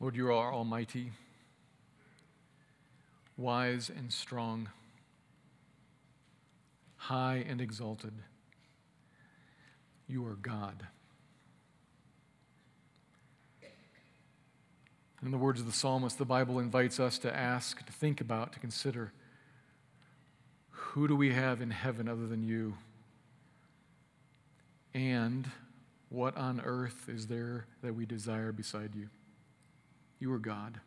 Lord, you are almighty, wise and strong, high and exalted. You are God. In the words of the psalmist, the Bible invites us to ask, to think about, to consider who do we have in heaven other than you? And what on earth is there that we desire beside you? You are God.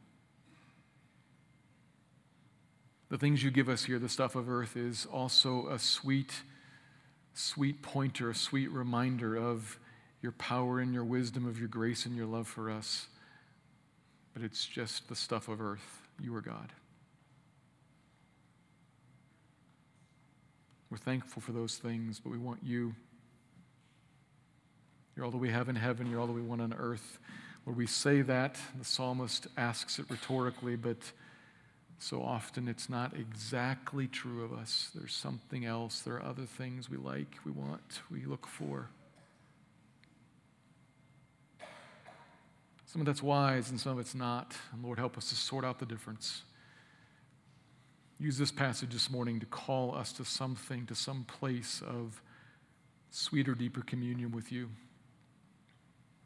The things you give us here, the stuff of earth, is also a sweet, sweet pointer, a sweet reminder of your power and your wisdom, of your grace and your love for us. But it's just the stuff of earth. You are God. We're thankful for those things, but we want you. You're all that we have in heaven, you're all that we want on earth. Where we say that, the psalmist asks it rhetorically, but so often it's not exactly true of us. There's something else. There are other things we like, we want, we look for. Some of that's wise and some of it's not. And Lord, help us to sort out the difference. Use this passage this morning to call us to something, to some place of sweeter, deeper communion with you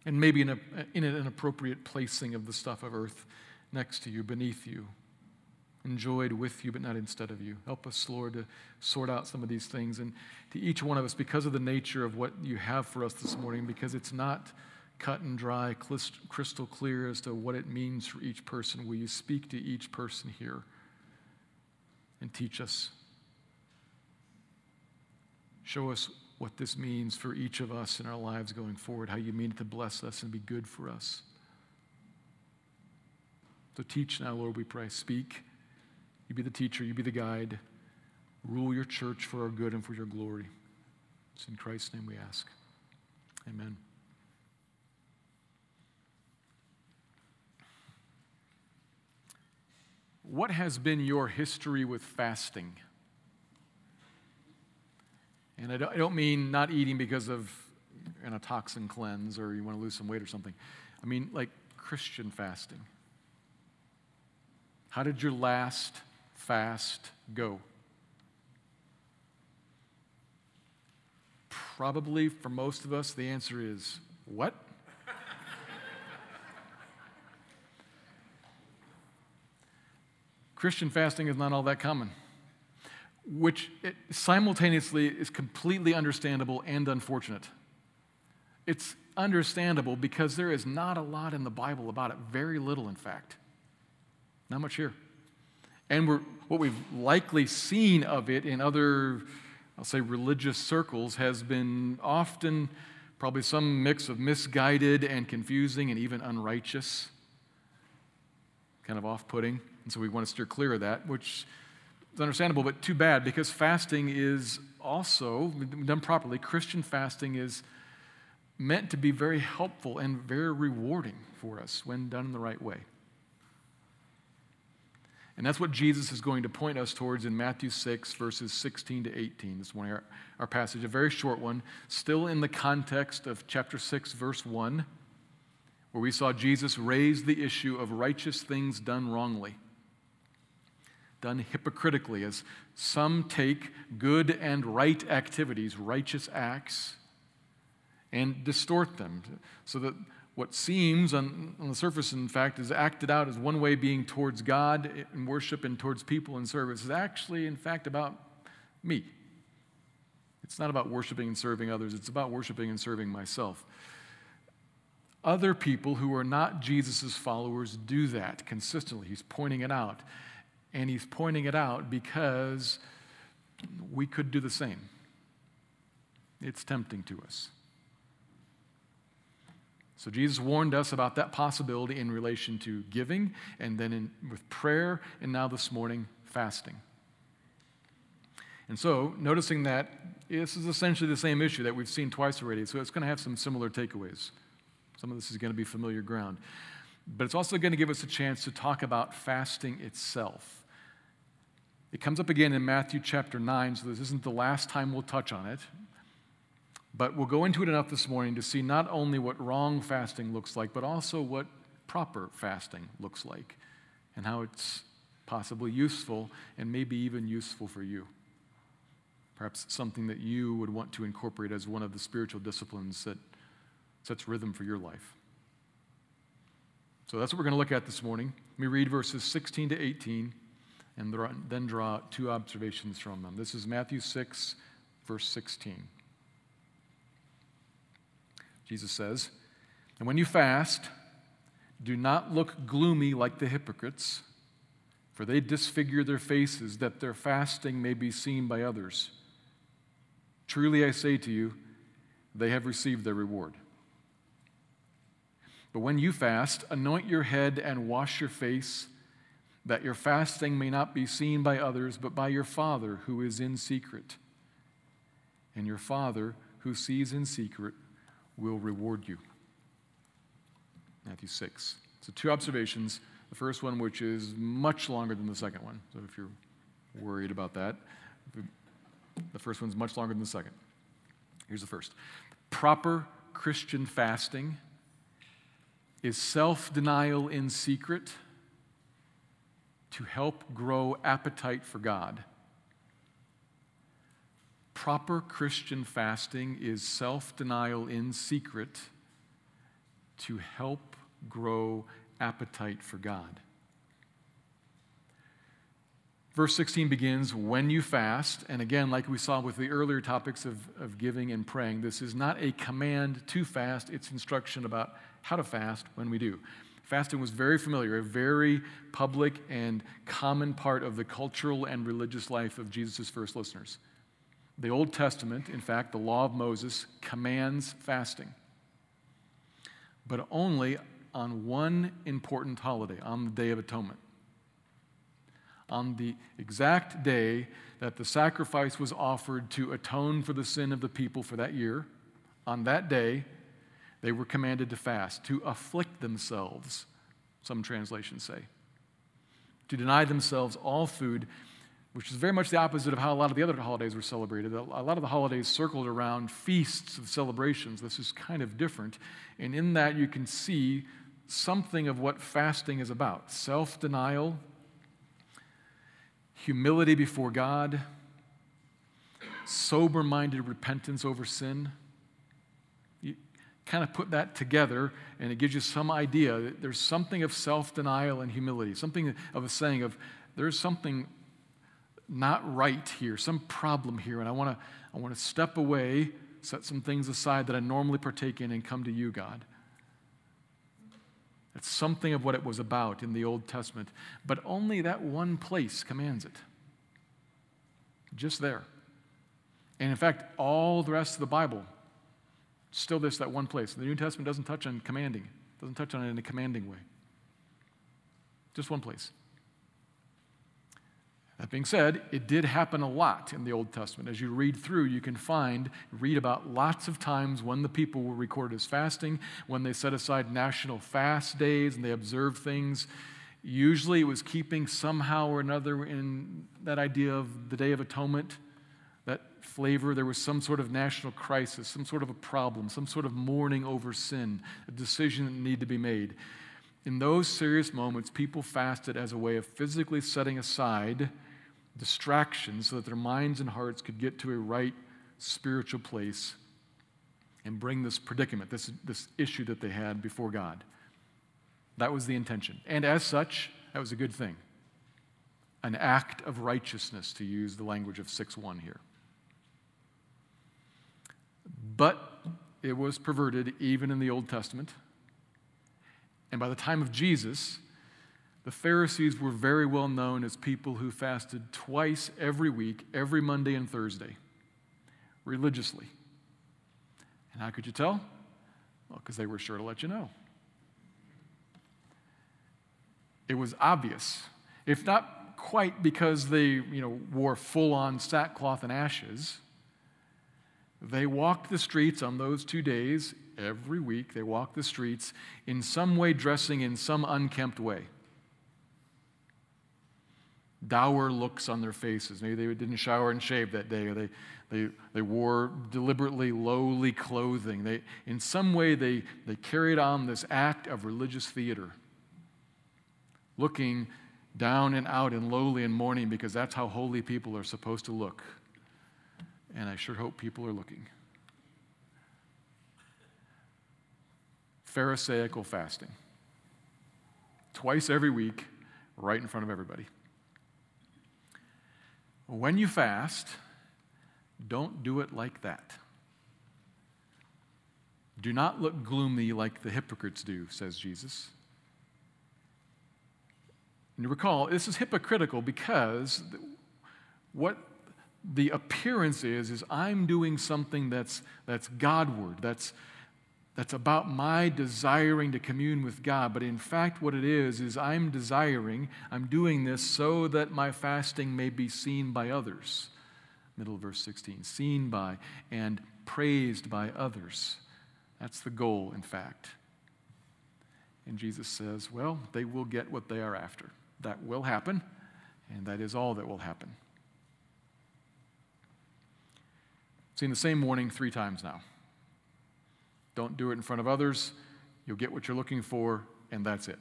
and maybe in, a, in an appropriate placing of the stuff of earth next to you, beneath you, enjoyed with you, but not instead of you. Help us, Lord, to sort out some of these things. And to each one of us, because of the nature of what you have for us this morning, because it's not cut and dry, crystal clear as to what it means for each person, will you speak to each person here and teach us? Show us what this means for each of us in our lives going forward, how you mean it to bless us and be good for us. So teach now, Lord, we pray. Speak. You be the teacher, you be the guide. Rule your church for our good and for your glory. It's in Christ's name we ask. Amen. What has been your history with fasting? And I don't, I don't mean not eating because of you know, toxin cleanse or you want to lose some weight or something. I mean like Christian fasting. How did your last fast go? Probably for most of us, the answer is what? Christian fasting is not all that common which simultaneously is completely understandable and unfortunate. It's understandable because there is not a lot in the Bible about it, very little, in fact. Not much here. And what we've likely seen of it in other, I'll say, religious circles has been often probably some mix of misguided and confusing and even unrighteous, kind of off putting. And so we want to steer clear of that, which it's understandable, but too bad because fasting is also, done properly, Christian fasting is meant to be very helpful and very rewarding for us when done in the right way. And that's what Jesus is going to point us towards in Matthew 6, verses 16 to 18. This is one our, our passage, a very short one, still in the context of chapter 6, verse 1, where we saw Jesus raise the issue of righteous things done wrongly done hypocritically, as some take good and right activities, righteous acts, and distort them so that what seems on, on, the surface, in fact, is acted out as one way being towards God in worship and towards people in service is actually, in fact, about me. It's not about worshiping and serving others, it's about worshiping and serving myself. Other people who are not Jesus' followers do that consistently. He's pointing it out. And he's pointing it out because we could do the same. It's tempting to us. So Jesus warned us about that possibility in relation to giving, and then in, with prayer, and now this morning, fasting. And so, noticing that this is essentially the same issue that we've seen twice already, so it's going to have some similar takeaways. Some of this is going to be familiar ground. But it's also going to give us a chance to talk about fasting itself. It comes up again in Matthew chapter 9, so this isn't the last time we'll touch on it. But we'll go into it enough this morning to see not only what wrong fasting looks like, but also what proper fasting looks like and how it's possibly useful and maybe even useful for you. Perhaps something that you would want to incorporate as one of the spiritual disciplines that sets rhythm for your life. So that's what we're going to look at this morning. Let me read verses 16 to 18 and then draw two observations from them. This is Matthew 6, verse 16. Jesus says, And when you fast, do not look gloomy like the hypocrites, for they disfigure their faces that their fasting may be seen by others. Truly I say to you, they have received their reward. But when you fast, anoint your head and wash your face, that your fasting may not be seen by others, but by your Father who is in secret. And your Father who sees in secret will reward you. Matthew 6. So, two observations. The first one, which is much longer than the second one. So, if you're worried about that, the first one's much longer than the second. Here's the first proper Christian fasting is self denial in secret to help grow appetite for God. Proper Christian fasting is self denial in secret to help grow appetite for God. Verse 16 begins, when you fast. And again, like we saw with the earlier topics of, of giving and praying, this is not a command to fast, it's instruction about how to fast when we do. Fasting was very familiar, a very public and common part of the cultural and religious life of Jesus' first listeners. The Old Testament, in fact, the law of Moses, commands fasting, but only on one important holiday, on the Day of Atonement on the exact day that the sacrifice was offered to atone for the sin of the people for that year, on that day, they were commanded to fast, to afflict themselves, some translations say, to deny themselves all food, which is very much the opposite of how a lot of the other holidays were celebrated. A lot of the holidays circled around feasts of celebrations. This is kind of different. And in that, you can see something of what fasting is about self denial, humility before God, sober minded repentance over sin. Kind of put that together, and it gives you some idea that there's something of self denial and humility, something of a saying of there's something not right here, some problem here, and I want to I want to step away, set some things aside that I normally partake in, and come to you, God. That's something of what it was about in the Old Testament, but only that one place commands it. Just there. And in fact, all the rest of the Bible, still this, that one place. The New Testament doesn't touch on commanding, doesn't touch on it in a commanding way. Just one place. That being said, it did happen a lot in the Old Testament. As you read through, you can find, read about lots of times when the people were recorded as fasting, when they set aside national fast days and they observed things. Usually it was keeping somehow or another in that idea of the Day of Atonement, that flavor. There was some sort of national crisis, some sort of a problem, some sort of mourning over sin, a decision that needed to be made. In those serious moments, people fasted as a way of physically setting aside distractions so that their minds and hearts could get to a right spiritual place and bring this predicament, this, this issue that they had before God. That was the intention. And as such, that was a good thing. An act of righteousness, to use the language of 6 1 here. But it was perverted even in the Old Testament. And by the time of Jesus, the Pharisees were very well known as people who fasted twice every week, every Monday and Thursday, religiously. And how could you tell? Well, because they were sure to let you know. It was obvious, if not quite because they you know, wore full on sackcloth and ashes. They walked the streets on those two days every week. They walked the streets in some way, dressing in some unkempt way dour looks on their faces. Maybe they didn't shower and shave that day, or they, they, they wore deliberately lowly clothing. They, in some way, they, they carried on this act of religious theater, looking down and out and lowly and mourning because that's how holy people are supposed to look. And I sure hope people are looking. Pharisaical fasting. Twice every week, right in front of everybody. When you fast, don't do it like that. Do not look gloomy like the hypocrites do, says Jesus. And you recall, this is hypocritical because what the appearance is, is I'm doing something that's, that's Godward, that's, that's about my desiring to commune with God. But in fact, what it is, is I'm desiring, I'm doing this so that my fasting may be seen by others. Middle of verse 16. Seen by and praised by others. That's the goal, in fact. And Jesus says, well, they will get what they are after. That will happen, and that is all that will happen. Seen the same warning three times now. Don't do it in front of others. You'll get what you're looking for, and that's it.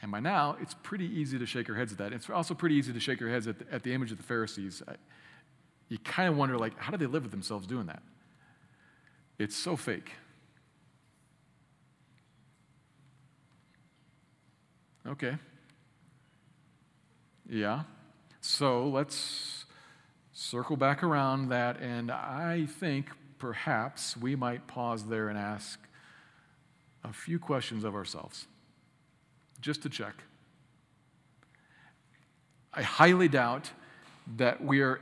And by now, it's pretty easy to shake your heads at that. It's also pretty easy to shake your heads at the, at the image of the Pharisees. You kind of wonder, like, how do they live with themselves doing that? It's so fake. Okay. Yeah. So let's circle back around that, and I think perhaps we might pause there and ask a few questions of ourselves, just to check. I highly doubt that we are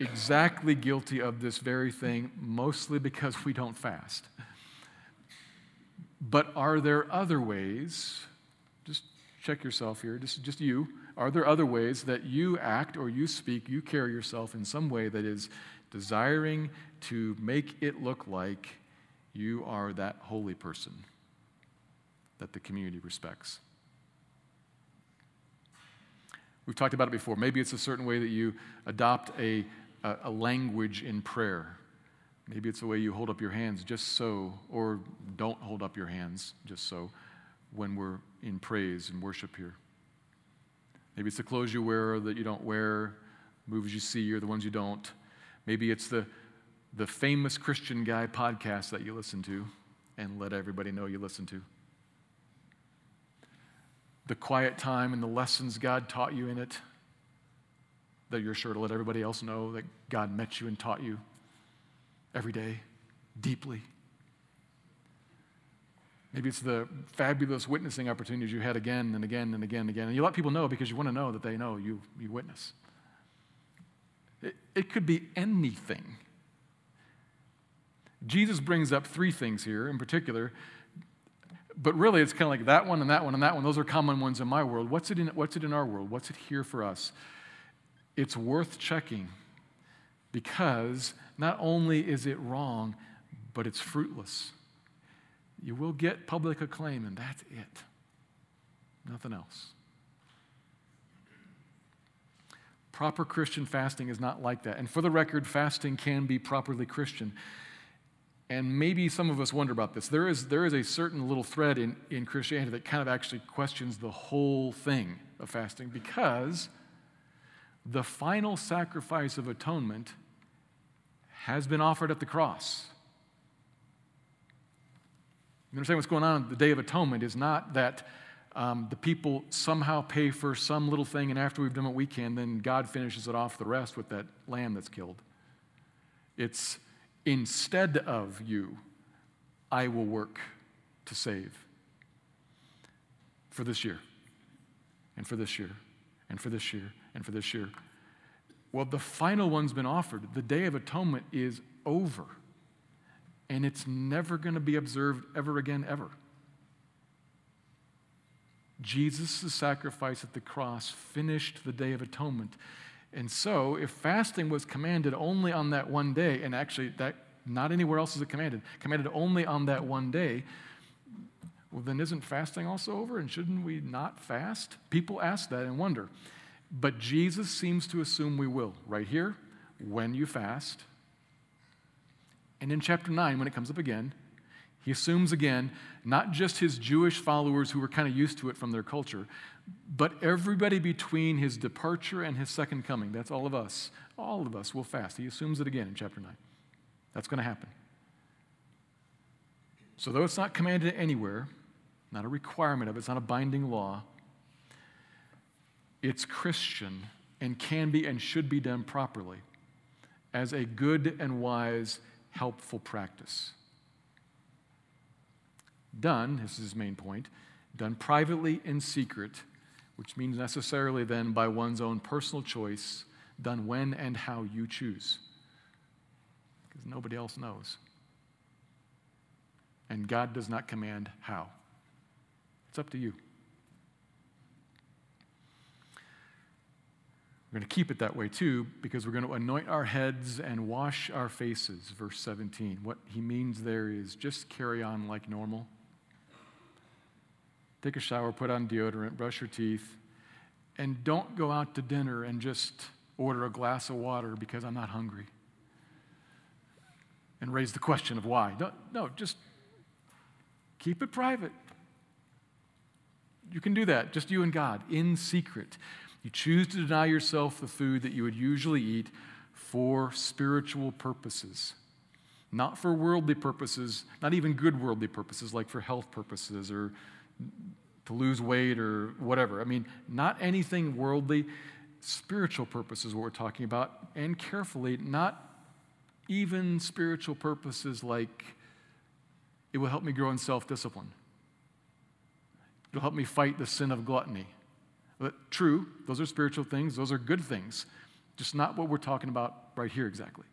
exactly guilty of this very thing, mostly because we don't fast. But are there other ways? Just check yourself here, just, just you. Are there other ways that you act or you speak, you carry yourself in some way that is desiring to make it look like you are that holy person that the community respects. We've talked about it before. Maybe it's a certain way that you adopt a, a, a, language in prayer. Maybe it's the way you hold up your hands just so, or don't hold up your hands just so when we're in praise and worship here. Maybe it's the clothes you wear that you don't wear, movies you see or the ones you don't. Maybe it's the, the famous Christian guy podcast that you listen to and let everybody know you listen to. The quiet time and the lessons God taught you in it that you're sure to let everybody else know that God met you and taught you every day, deeply. Maybe it's the fabulous witnessing opportunities you had again and again and again and again. And you let people know because you want to know that they know you, you witness. It, it could be anything. Jesus brings up three things here in particular, but really it's kind of like that one and that one and that one. Those are common ones in my world. What's it in, what's it in our world? What's it here for us? It's worth checking because not only is it wrong, but it's fruitless. You will get public acclaim, and that's it. Nothing else. Proper Christian fasting is not like that. And for the record, fasting can be properly Christian. And maybe some of us wonder about this. There is, there is a certain little thread in, in Christianity that kind of actually questions the whole thing of fasting because the final sacrifice of atonement has been offered at the cross. You understand what's going on? The Day of Atonement is not that um, the people somehow pay for some little thing, and after we've done what we can, then God finishes it off the rest with that lamb that's killed. It's instead of you, I will work to save for this year, and for this year, and for this year, and for this year. Well, the final one's been offered. The Day of Atonement is over. And it's never going to be observed ever again, ever. Jesus' sacrifice at the cross finished the Day of Atonement. And so, if fasting was commanded only on that one day, and actually that not anywhere else is it commanded, commanded only on that one day, well, then isn't fasting also over? And shouldn't we not fast? People ask that and wonder. But Jesus seems to assume we will. Right here, when you fast. And in chapter 9, when it comes up again, he assumes again, not just his Jewish followers who were kind of used to it from their culture, but everybody between his departure and his second coming. That's all of us. All of us will fast. He assumes it again in chapter 9. That's going to happen. So, though it's not commanded anywhere, not a requirement of it, it's not a binding law, it's Christian and can be and should be done properly as a good and wise, helpful practice done, this is his main point, done privately in secret, which means necessarily then by one's own personal choice, done when and how you choose. Because nobody else knows. And God does not command how. It's up to you. We're going to keep it that way too, because we're going to anoint our heads and wash our faces, verse 17. What he means there is just carry on like normal take a shower, put on deodorant, brush your teeth, and don't go out to dinner and just order a glass of water because I'm not hungry. And raise the question of why. No, no, just keep it private. You can do that, just you and God, in secret. You choose to deny yourself the food that you would usually eat for spiritual purposes, not for worldly purposes, not even good worldly purposes like for health purposes or to lose weight or whatever. I mean, not anything worldly. Spiritual purposes, what we're talking about, and carefully, not even spiritual purposes like it will help me grow in self discipline. It'll help me fight the sin of gluttony. But true, those are spiritual things, those are good things, just not what we're talking about right here exactly.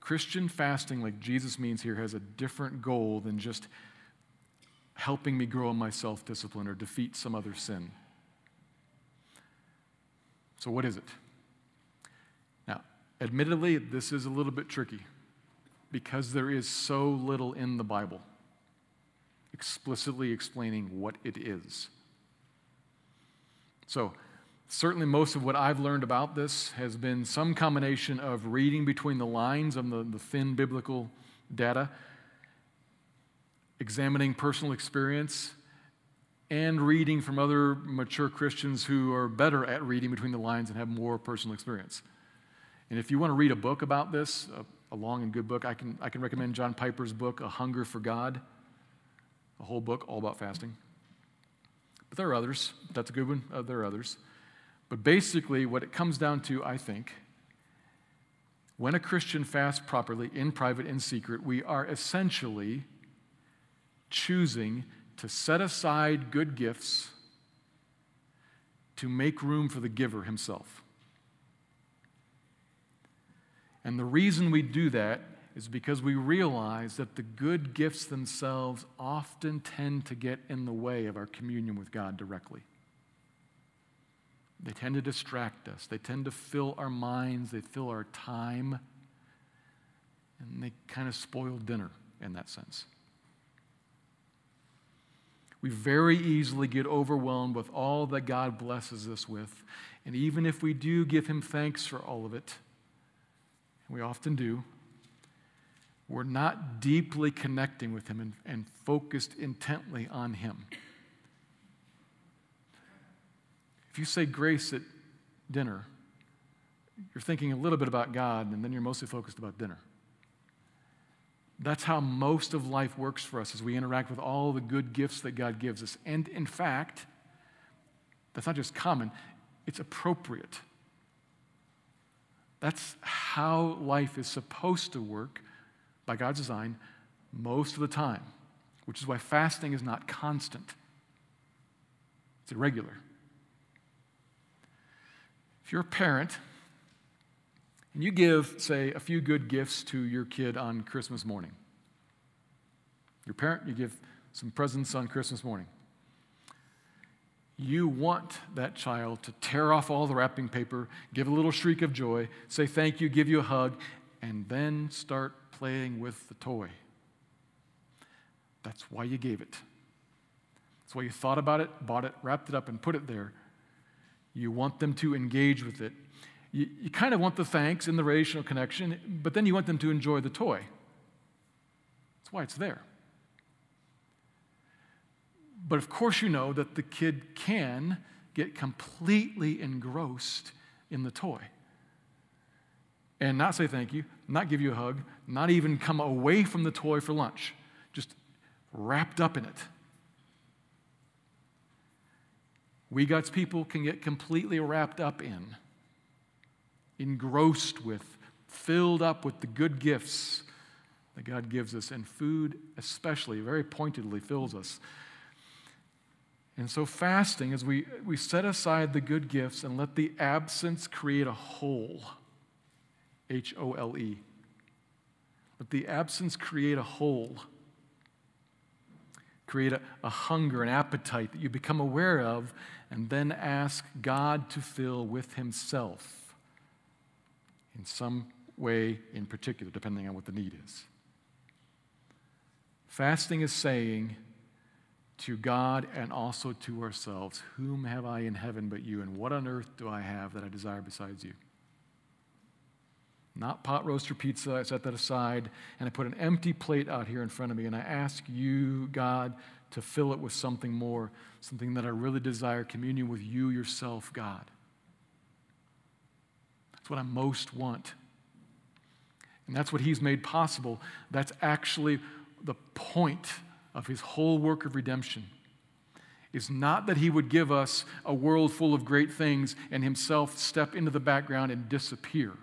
Christian fasting, like Jesus means here, has a different goal than just helping me grow in my self discipline or defeat some other sin. So, what is it? Now, admittedly, this is a little bit tricky because there is so little in the Bible explicitly explaining what it is. So, certainly most of what I've learned about this has been some combination of reading between the lines of the, the thin biblical data examining personal experience, and reading from other mature Christians who are better at reading between the lines and have more personal experience. And if you want to read a book about this, a, a long and good book, I can, I can recommend John Piper's book, A Hunger for God, a whole book all about fasting. But there are others. That's a good one. Uh, there are others. But basically, what it comes down to, I think, when a Christian fasts properly, in private, in secret, we are essentially choosing to set aside good gifts to make room for the giver himself. And the reason we do that is because we realize that the good gifts themselves often tend to get in the way of our communion with God directly. They tend to distract us, they tend to fill our minds, they fill our time, and they kind of spoil dinner in that sense. We very easily get overwhelmed with all that God blesses us with. And even if we do give Him thanks for all of it, we often do, we're not deeply connecting with Him and, and focused intently on Him. If you say grace at dinner, you're thinking a little bit about God, and then you're mostly focused about dinner. That's how most of life works for us as we interact with all the good gifts that God gives us. And in fact, that's not just common, it's appropriate. That's how life is supposed to work by God's design most of the time, which is why fasting is not constant, it's irregular. If you're a parent and you give, say, a few good gifts to your kid on Christmas morning. Your parent, you give some presents on Christmas morning. You want that child to tear off all the wrapping paper, give a little shriek of joy, say thank you, give you a hug, and then start playing with the toy. That's why you gave it. That's why you thought about it, bought it, wrapped it up, and put it there. You want them to engage with it. You, you kind of want the thanks and the relational connection, but then you want them to enjoy the toy. That's why it's there. But of course, you know that the kid can get completely engrossed in the toy and not say thank you, not give you a hug, not even come away from the toy for lunch, just wrapped up in it. We God's people can get completely wrapped up in, engrossed with, filled up with the good gifts that God gives us, and food, especially, very pointedly fills us. And so, fasting is we, we set aside the good gifts and let the absence create a hole. H O L E. Let the absence create a hole create a, a, hunger, an appetite that you become aware of, and then ask God to fill with Himself in some way in particular, depending on what the need is. Fasting is saying to God and also to ourselves, Whom have I in heaven but you, and what on earth do I have that I desire besides you? Not pot roast or pizza. I set that aside and I put an empty plate out here in front of me and I ask you, God, to fill it with something more, something that I really desire communion with you yourself, God. That's what I most want. And that's what He's made possible. That's actually the point of His whole work of redemption. Is not that He would give us a world full of great things and Himself step into the background and disappear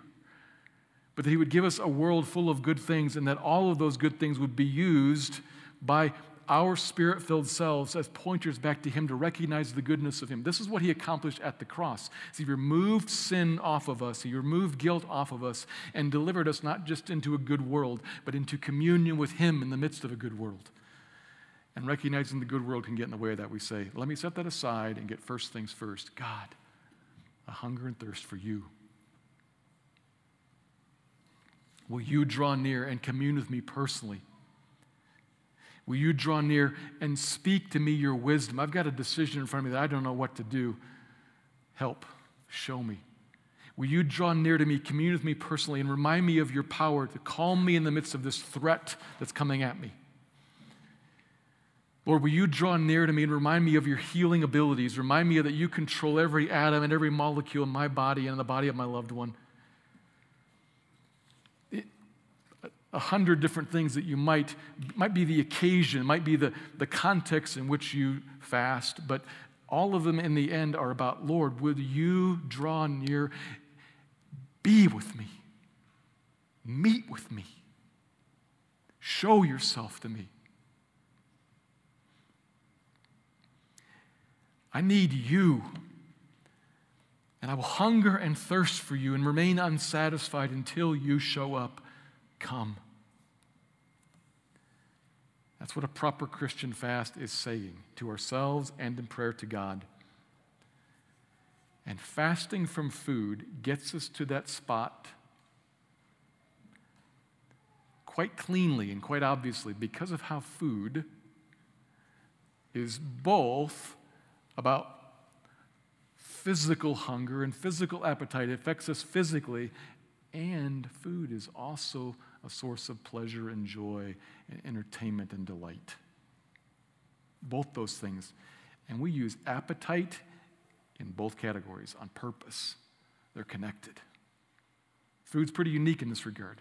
but that He would give us a world full of good things and that all of those good things would be used by our spirit filled selves as pointers back to Him to recognize the goodness of Him. This is what He accomplished at the cross. He removed sin off of us, He removed guilt off of us, and delivered us not just into a good world, but into communion with Him in the midst of a good world. And recognizing the good world can get in the way of that, we say, let me set that aside and get first things first. God, a hunger and thirst for you. Will you draw near and commune with me personally? Will you draw near and speak to me your wisdom? I've got a decision in front of me that I don't know what to do. Help, show me. Will you draw near to me, commune with me personally, and remind me of your power to calm me in the midst of this threat that's coming at me? Lord, will you draw near to me and remind me of your healing abilities? Remind me that you control every atom and every molecule in my body and in the body of my loved one. A hundred different things that you might, might be the occasion, might be the, the context in which you fast, but all of them in the end are about, Lord, would you draw near, be with me, meet with me, show yourself to me. I need you. And I will hunger and thirst for you and remain unsatisfied until you show up. Come. That's what a proper Christian fast is saying to ourselves and in prayer to God. And fasting from food gets us to that spot quite cleanly and quite obviously because of how food is both about physical hunger and physical appetite. It affects us physically, and food is also a source of pleasure and joy and entertainment and delight. Both those things. And we use appetite in both categories on purpose. They're connected. Food's pretty unique in this regard.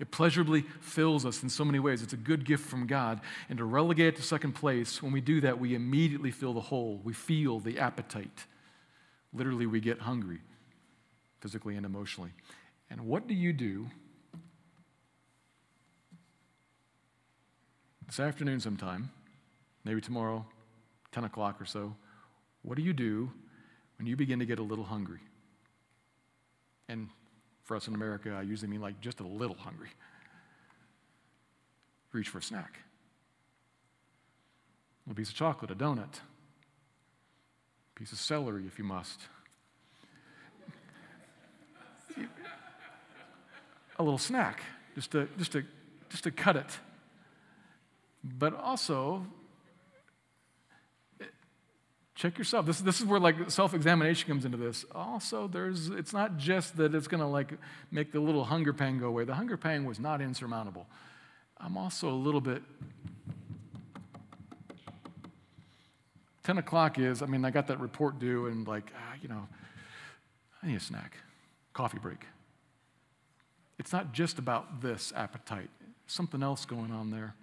It pleasurably fills us in so many ways. It's a good gift from God. And to relegate it to second place, when we do that, we immediately fill the hole. We feel the appetite. Literally, we get hungry, physically and emotionally. And what do you do this afternoon sometime, maybe tomorrow, 10 o'clock or so, what do you do when you begin to get a little hungry? And For us in America, I usually mean like just a little hungry. Reach for a snack. A piece of chocolate, a donut, a piece of celery if you must. A little snack, just to, just to, just to cut it. But also, check yourself. This, this is where like self-examination comes into this. Also, there's it's not just that it's gonna like make the little hunger pang go away. The hunger pang was not insurmountable. I'm also a little bit 10 o'clock is, I mean, I got that report due, and like, ah, you know, I need a snack, coffee break. It's not just about this appetite, something else going on there.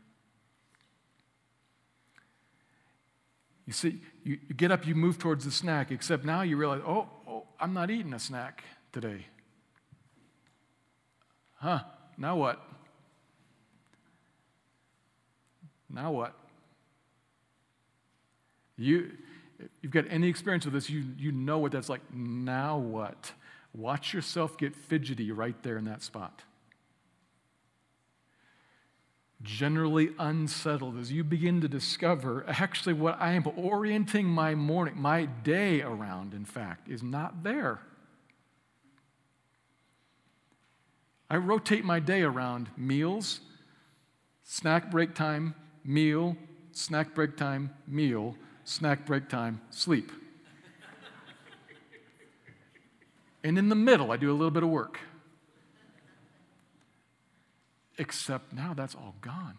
You see, you, you get up, you move towards the snack, except now you realize, oh, oh, I'm not eating a snack today. Huh, now what? Now what? You, you've got any experience with this, you, you know what that's like. Now what? Watch yourself get fidgety right there in that spot. Generally unsettled as you begin to discover actually what I am orienting my morning, my day around, in fact, is not there. I rotate my day around meals, snack break time, meal, snack break time, meal, snack break time, sleep. And in the middle, I do a little bit of work. Except now that's all gone.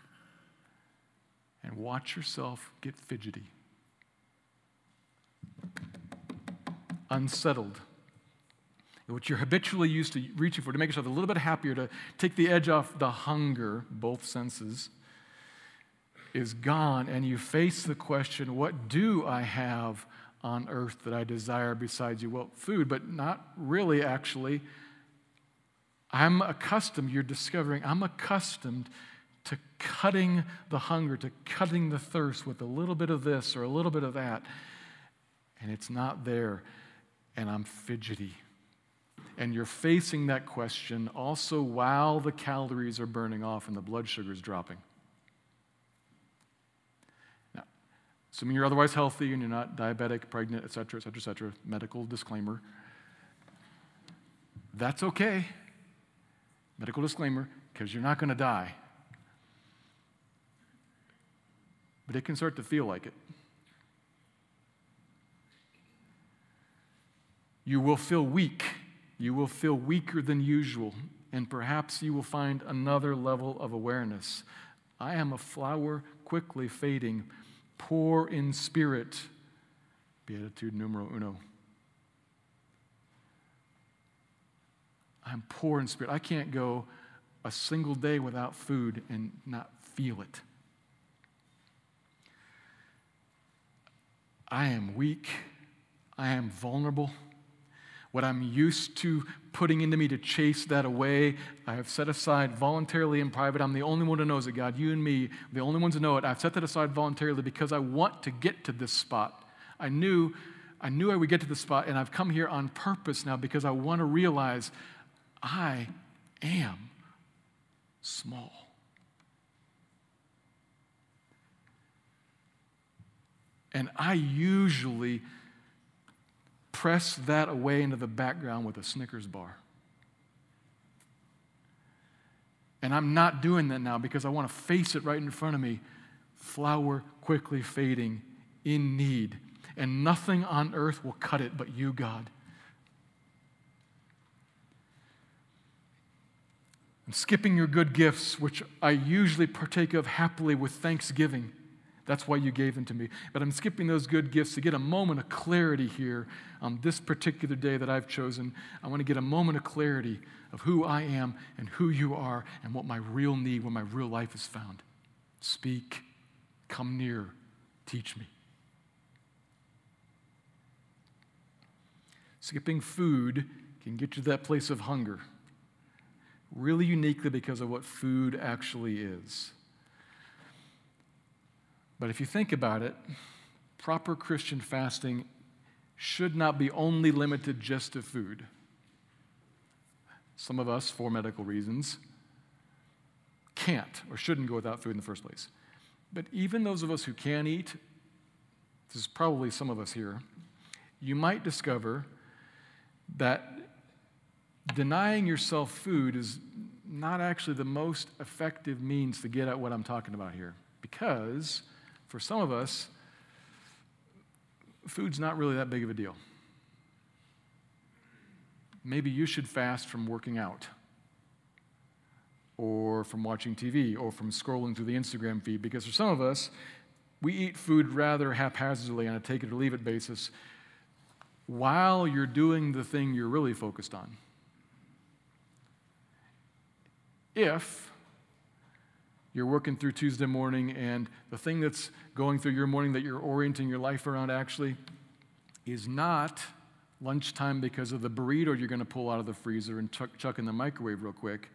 And watch yourself get fidgety, unsettled. What you're habitually used to reaching for to make yourself a little bit happier, to take the edge off the hunger, both senses is gone, and you face the question, What do I have on earth that I desire besides you? Well, food, but not really, actually. I'm accustomed, you're discovering, I'm accustomed to cutting the hunger, to cutting the thirst with a little bit of this or a little bit of that. And it's not there, and I'm fidgety. And you're facing that question also while the calories are burning off and the blood sugar is dropping. Assuming you're otherwise healthy and you're not diabetic, pregnant, et cetera, et cetera, et cetera, medical disclaimer. That's okay. Medical disclaimer, because you're not going to die. But it can start to feel like it. You will feel weak. You will feel weaker than usual. And perhaps you will find another level of awareness. I am a flower quickly fading poor in spirit. Beatitude numero uno. I'm poor in spirit. I can't go a single day without food and not feel it. I am weak. I am vulnerable what I'm used to putting into me to chase that away, I have set aside voluntarily in private. I'm the only one who knows it, God. You and me, the only ones who know it. I've set that aside voluntarily because I want to get to this spot. I knew, I knew I would get to this spot, and I've come here on purpose now because I want to realize I am small. And I usually press that away into the background with a Snickers bar. And I'm not doing that now because I want to face it right in front of me. Flower quickly fading, in need. And nothing on earth will cut it but you, God. I'm skipping your good gifts, which I usually partake of happily with thanksgiving. That's why you gave them to me. But I'm skipping those good gifts to get a moment of clarity here on this particular day that I've chosen. I want to get a moment of clarity of who I am and who you are and what my real need, where my real life is found. Speak, come near, teach me. Skipping food can get you to that place of hunger, really uniquely because of what food actually is. But if you think about it, proper Christian fasting should not be only limited just to food. some of us for medical reasons, can't or shouldn't go without food in the first place. But even those of us who can eat, this is probably some of us here, you might discover that denying yourself food is not actually the most effective means to get at what I'm talking about here. Because for some of us, food's not really that big of a deal. Maybe you should fast from working out, or from watching TV, or from scrolling through the Instagram feed, because for some of us, we eat food rather haphazardly on a take it or leave it basis while you're doing the thing you're really focused on. If you're working through Tuesday morning and the thing that's going through your morning that you're orienting your life around actually is not lunchtime because of the burrito you're going to pull out of the freezer and chuck, chuck in the microwave real quick.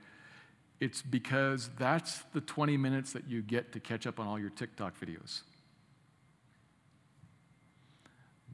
It's because that's the 20 minutes that you get to catch up on all your TikTok videos.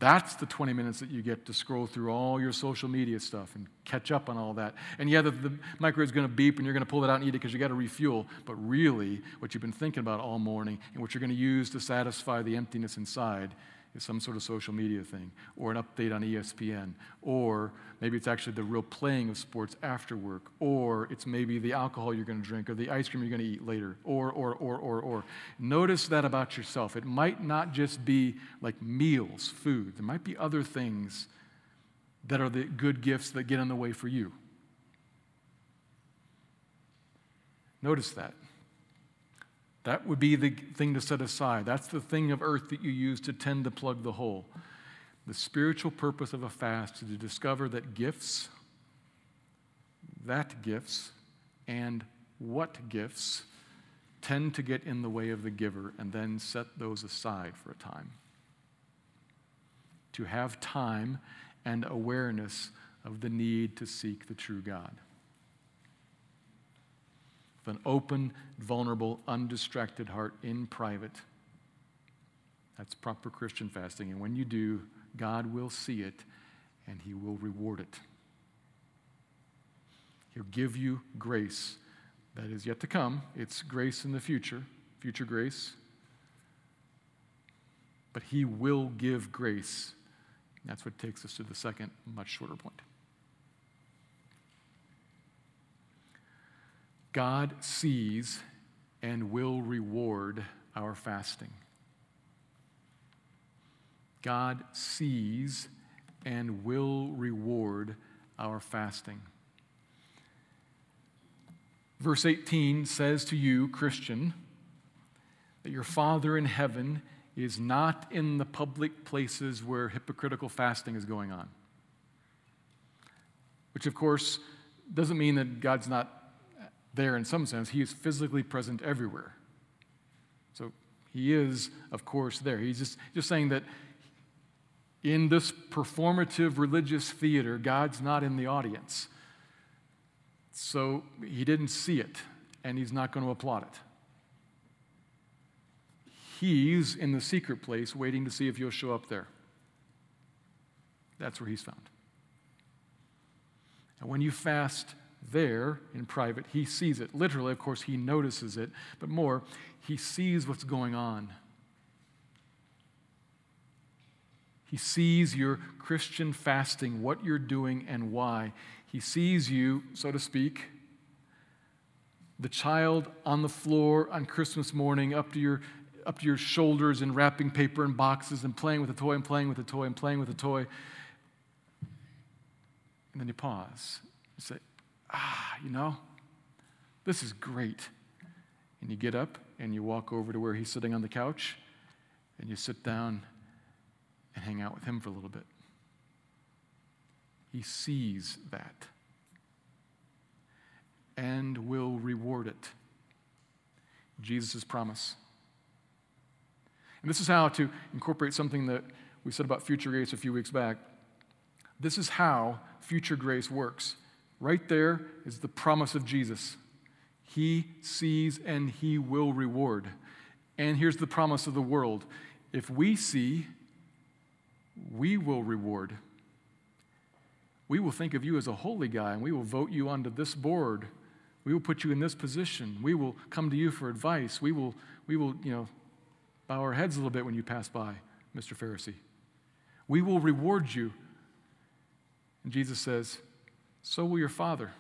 That's the 20 minutes that you get to scroll through all your social media stuff and catch up on all that. And yeah, the, the microwave's going to beep and you're going to pull it out and eat it because you got to refuel. But really, what you've been thinking about all morning and what you're going to use to satisfy the emptiness inside is some sort of social media thing or an update on ESPN, or maybe it's actually the real playing of sports after work, or it's maybe the alcohol you're going to drink or the ice cream you're going to eat later, or, or, or, or, or. Notice that about yourself. It might not just be like meals, food, there might be other things that are the good gifts that get in the way for you. Notice that. That would be the thing to set aside. That's the thing of earth that you use to tend to plug the hole. The spiritual purpose of a fast is to discover that gifts, that gifts, and what gifts tend to get in the way of the giver and then set those aside for a time. To have time and awareness of the need to seek the true God an open, vulnerable, undistracted heart in private. That's proper Christian fasting. And when you do, God will see it and He will reward it. He'll give you grace that is yet to come. It's grace in the future, future grace. But He will give grace. That's what takes us to the second, much shorter point. God sees and will reward our fasting. God sees and will reward our fasting. Verse 18 says to you, Christian, that your Father in heaven is not in the public places where hypocritical fasting is going on. Which, of course, doesn't mean that God's not there in some sense. He is physically present everywhere. So he is, of course, there. He's just, just saying that in this performative religious theater, God's not in the audience. So he didn't see it, and he's not going to applaud it. He's in the secret place waiting to see if you'll show up there. That's where he's found. And when you fast, there in private, he sees it. Literally, of course, he notices it, but more, he sees what's going on. He sees your Christian fasting, what you're doing, and why. He sees you, so to speak, the child on the floor on Christmas morning, up to your up to your shoulders in wrapping paper and boxes and playing with a toy and playing with a toy and playing with a toy. And then you pause. You say, ah, you know, this is great. And you get up and you walk over to where he's sitting on the couch and you sit down and hang out with him for a little bit. He sees that and will reward it. Jesus' promise. And this is how to incorporate something that we said about future grace a few weeks back. This is how future grace works. Right there is the promise of Jesus. He sees and he will reward. And here's the promise of the world if we see, we will reward. we will think of you as a holy guy and we will vote you onto this board. We will put you in this position. We will come to you for advice. We will, we will you know, bow our heads a little bit when you pass by, Mr. Pharisee. We will reward you. And Jesus says, So will your Father.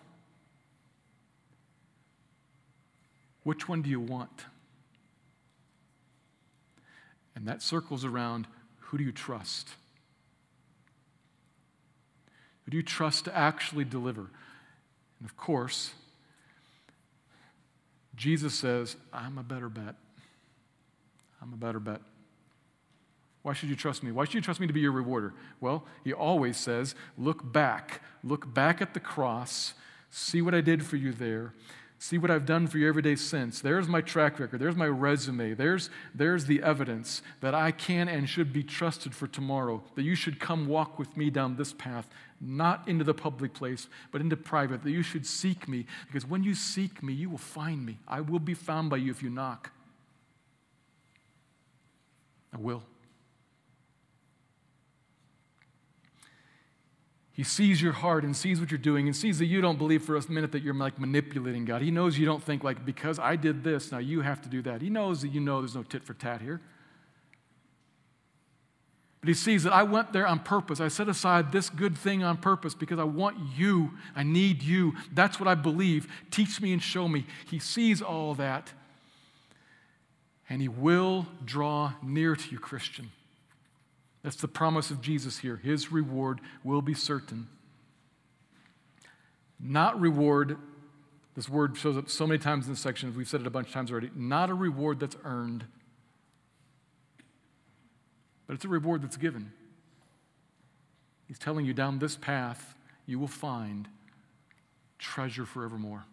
Which one do you want? And that circles around who do you trust? Who do you trust to actually deliver? And of course, Jesus says, I'm a better bet. I'm a better bet. Why should you trust me? Why should you trust me to be your rewarder? Well, he always says, look back. Look back at the cross. See what I did for you there. See what I've done for you every day since. There's my track record. There's my resume. There's, there's the evidence that I can and should be trusted for tomorrow, that you should come walk with me down this path, not into the public place, but into private, that you should seek me, because when you seek me, you will find me. I will be found by you if you knock. I will. He sees your heart and sees what you're doing and sees that you don't believe for a minute that you're like manipulating God. He knows you don't think like, because I did this, now you have to do that. He knows that you know there's no tit for tat here. But he sees that I went there on purpose. I set aside this good thing on purpose because I want you. I need you. That's what I believe. Teach me and show me. He sees all that. And he will draw near to you, Christian. That's the promise of Jesus here. His reward will be certain. Not reward, this word shows up so many times in this section, we've said it a bunch of times already. Not a reward that's earned, but it's a reward that's given. He's telling you down this path, you will find treasure forevermore.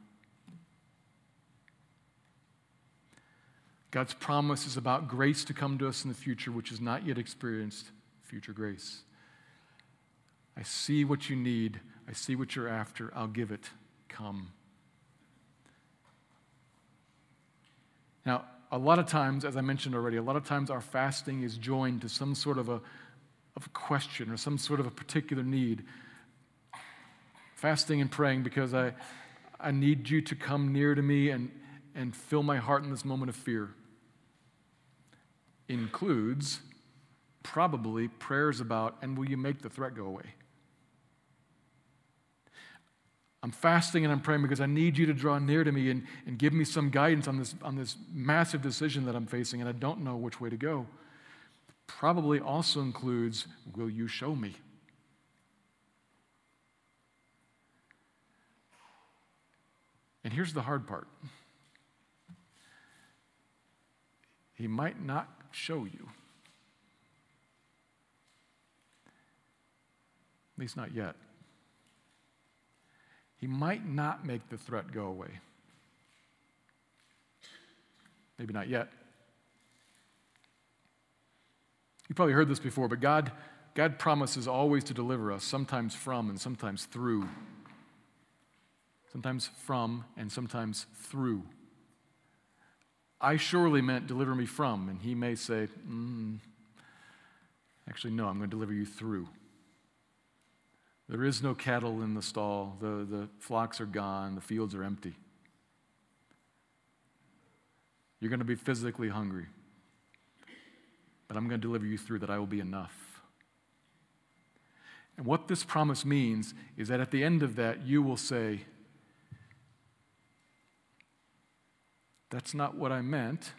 God's promise is about grace to come to us in the future, which is not yet experienced future grace. I see what you need. I see what you're after. I'll give it. Come. Now, a lot of times, as I mentioned already, a lot of times our fasting is joined to some sort of a, of a question or some sort of a particular need. Fasting and praying because I, I need you to come near to me and, and fill my heart in this moment of fear includes probably prayers about, and will you make the threat go away? I'm fasting and I'm praying because I need you to draw near to me and, and give me some guidance on this, on this massive decision that I'm facing, and I don't know which way to go. Probably also includes, will you show me? And here's the hard part He might not show you. At least not yet. He might not make the threat go away. Maybe not yet. You probably heard this before, but God, God promises always to deliver us, sometimes from and sometimes through. Sometimes from and sometimes through. I surely meant deliver me from, and he may say, mm, actually, no, I'm going to deliver you through. There is no cattle in the stall. The, the flocks are gone. The fields are empty. You're going to be physically hungry. But I'm going to deliver you through that I will be enough. And what this promise means is that at the end of that, you will say, That's not what I meant,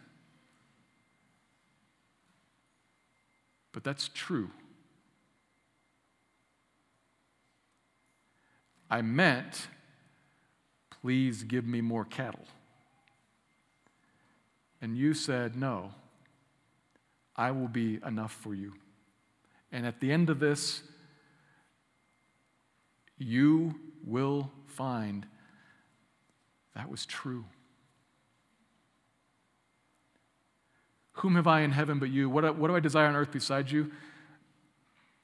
but that's true. I meant, please give me more cattle. And you said, no, I will be enough for you. And at the end of this, you will find that was true. Whom have I in heaven but you? What, what do I desire on earth besides you?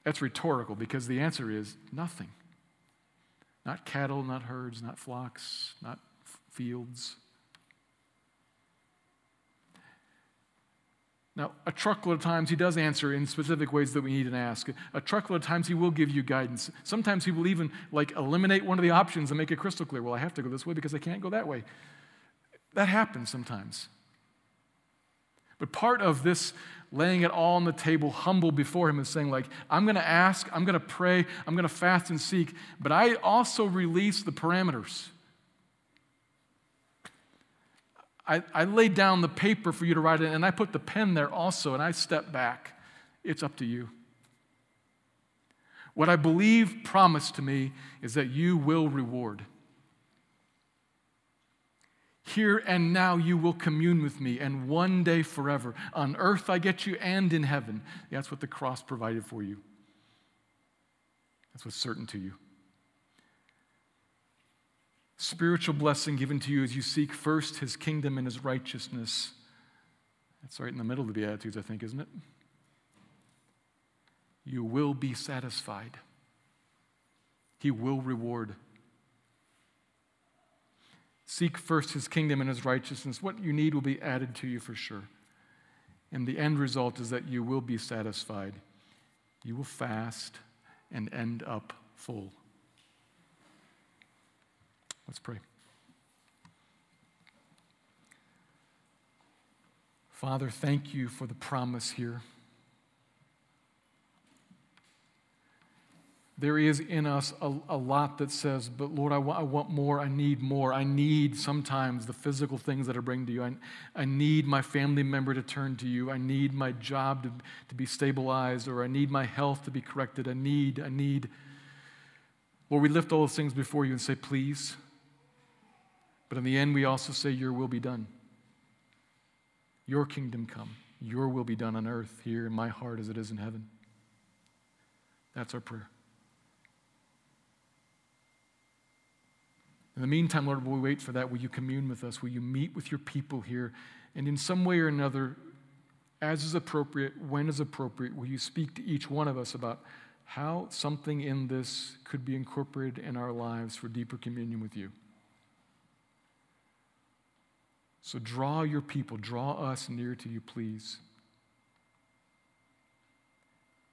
That's rhetorical because the answer is nothing. Not cattle, not herds, not flocks, not fields. Now, a truckload of times he does answer in specific ways that we need to ask. A truckload of times he will give you guidance. Sometimes he will even like eliminate one of the options and make it crystal clear. Well, I have to go this way because I can't go that way. That happens sometimes. But part of this laying it all on the table, humble before him, and saying, like, I'm going to ask, I'm going to pray, I'm going to fast and seek, but I also release the parameters. I, I laid down the paper for you to write it, and I put the pen there also, and I step back. It's up to you. What I believe promised to me is that you will reward. Here and now you will commune with me, and one day forever. On earth I get you, and in heaven. That's what the cross provided for you. That's what's certain to you spiritual blessing given to you as you seek first his kingdom and his righteousness. That's right in the middle of the Beatitudes, I think, isn't it? You will be satisfied, he will reward. Seek first his kingdom and his righteousness. What you need will be added to you for sure. And the end result is that you will be satisfied. You will fast and end up full. Let's pray. Father, thank you for the promise here. There is in us a, a lot that says, but Lord, I, I want more. I need more. I need sometimes the physical things that I bring to you. I, I need my family member to turn to you. I need my job to, to be stabilized, or I need my health to be corrected. I need, I need. Lord, we lift all those things before you and say, please. But in the end, we also say, Your will be done. Your kingdom come. Your will be done on earth, here in my heart as it is in heaven. That's our prayer. In the meantime, Lord, will we wait for that, will you commune with us? Will you meet with your people here? And in some way or another, as is appropriate, when is appropriate, will you speak to each one of us about how something in this could be incorporated in our lives for deeper communion with you? So draw your people, draw us near to you, please.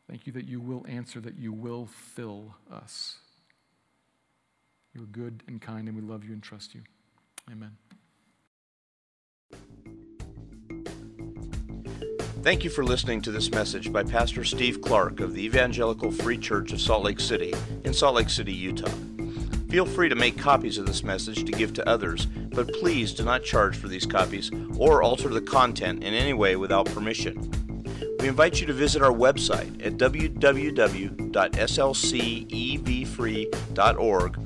Thank you that you will answer, that you will fill us. You're good and kind, and we love you and trust you. Amen. Thank you for listening to this message by Pastor Steve Clark of the Evangelical Free Church of Salt Lake City in Salt Lake City, Utah. Feel free to make copies of this message to give to others, but please do not charge for these copies or alter the content in any way without permission. We invite you to visit our website at www.slcevfree.org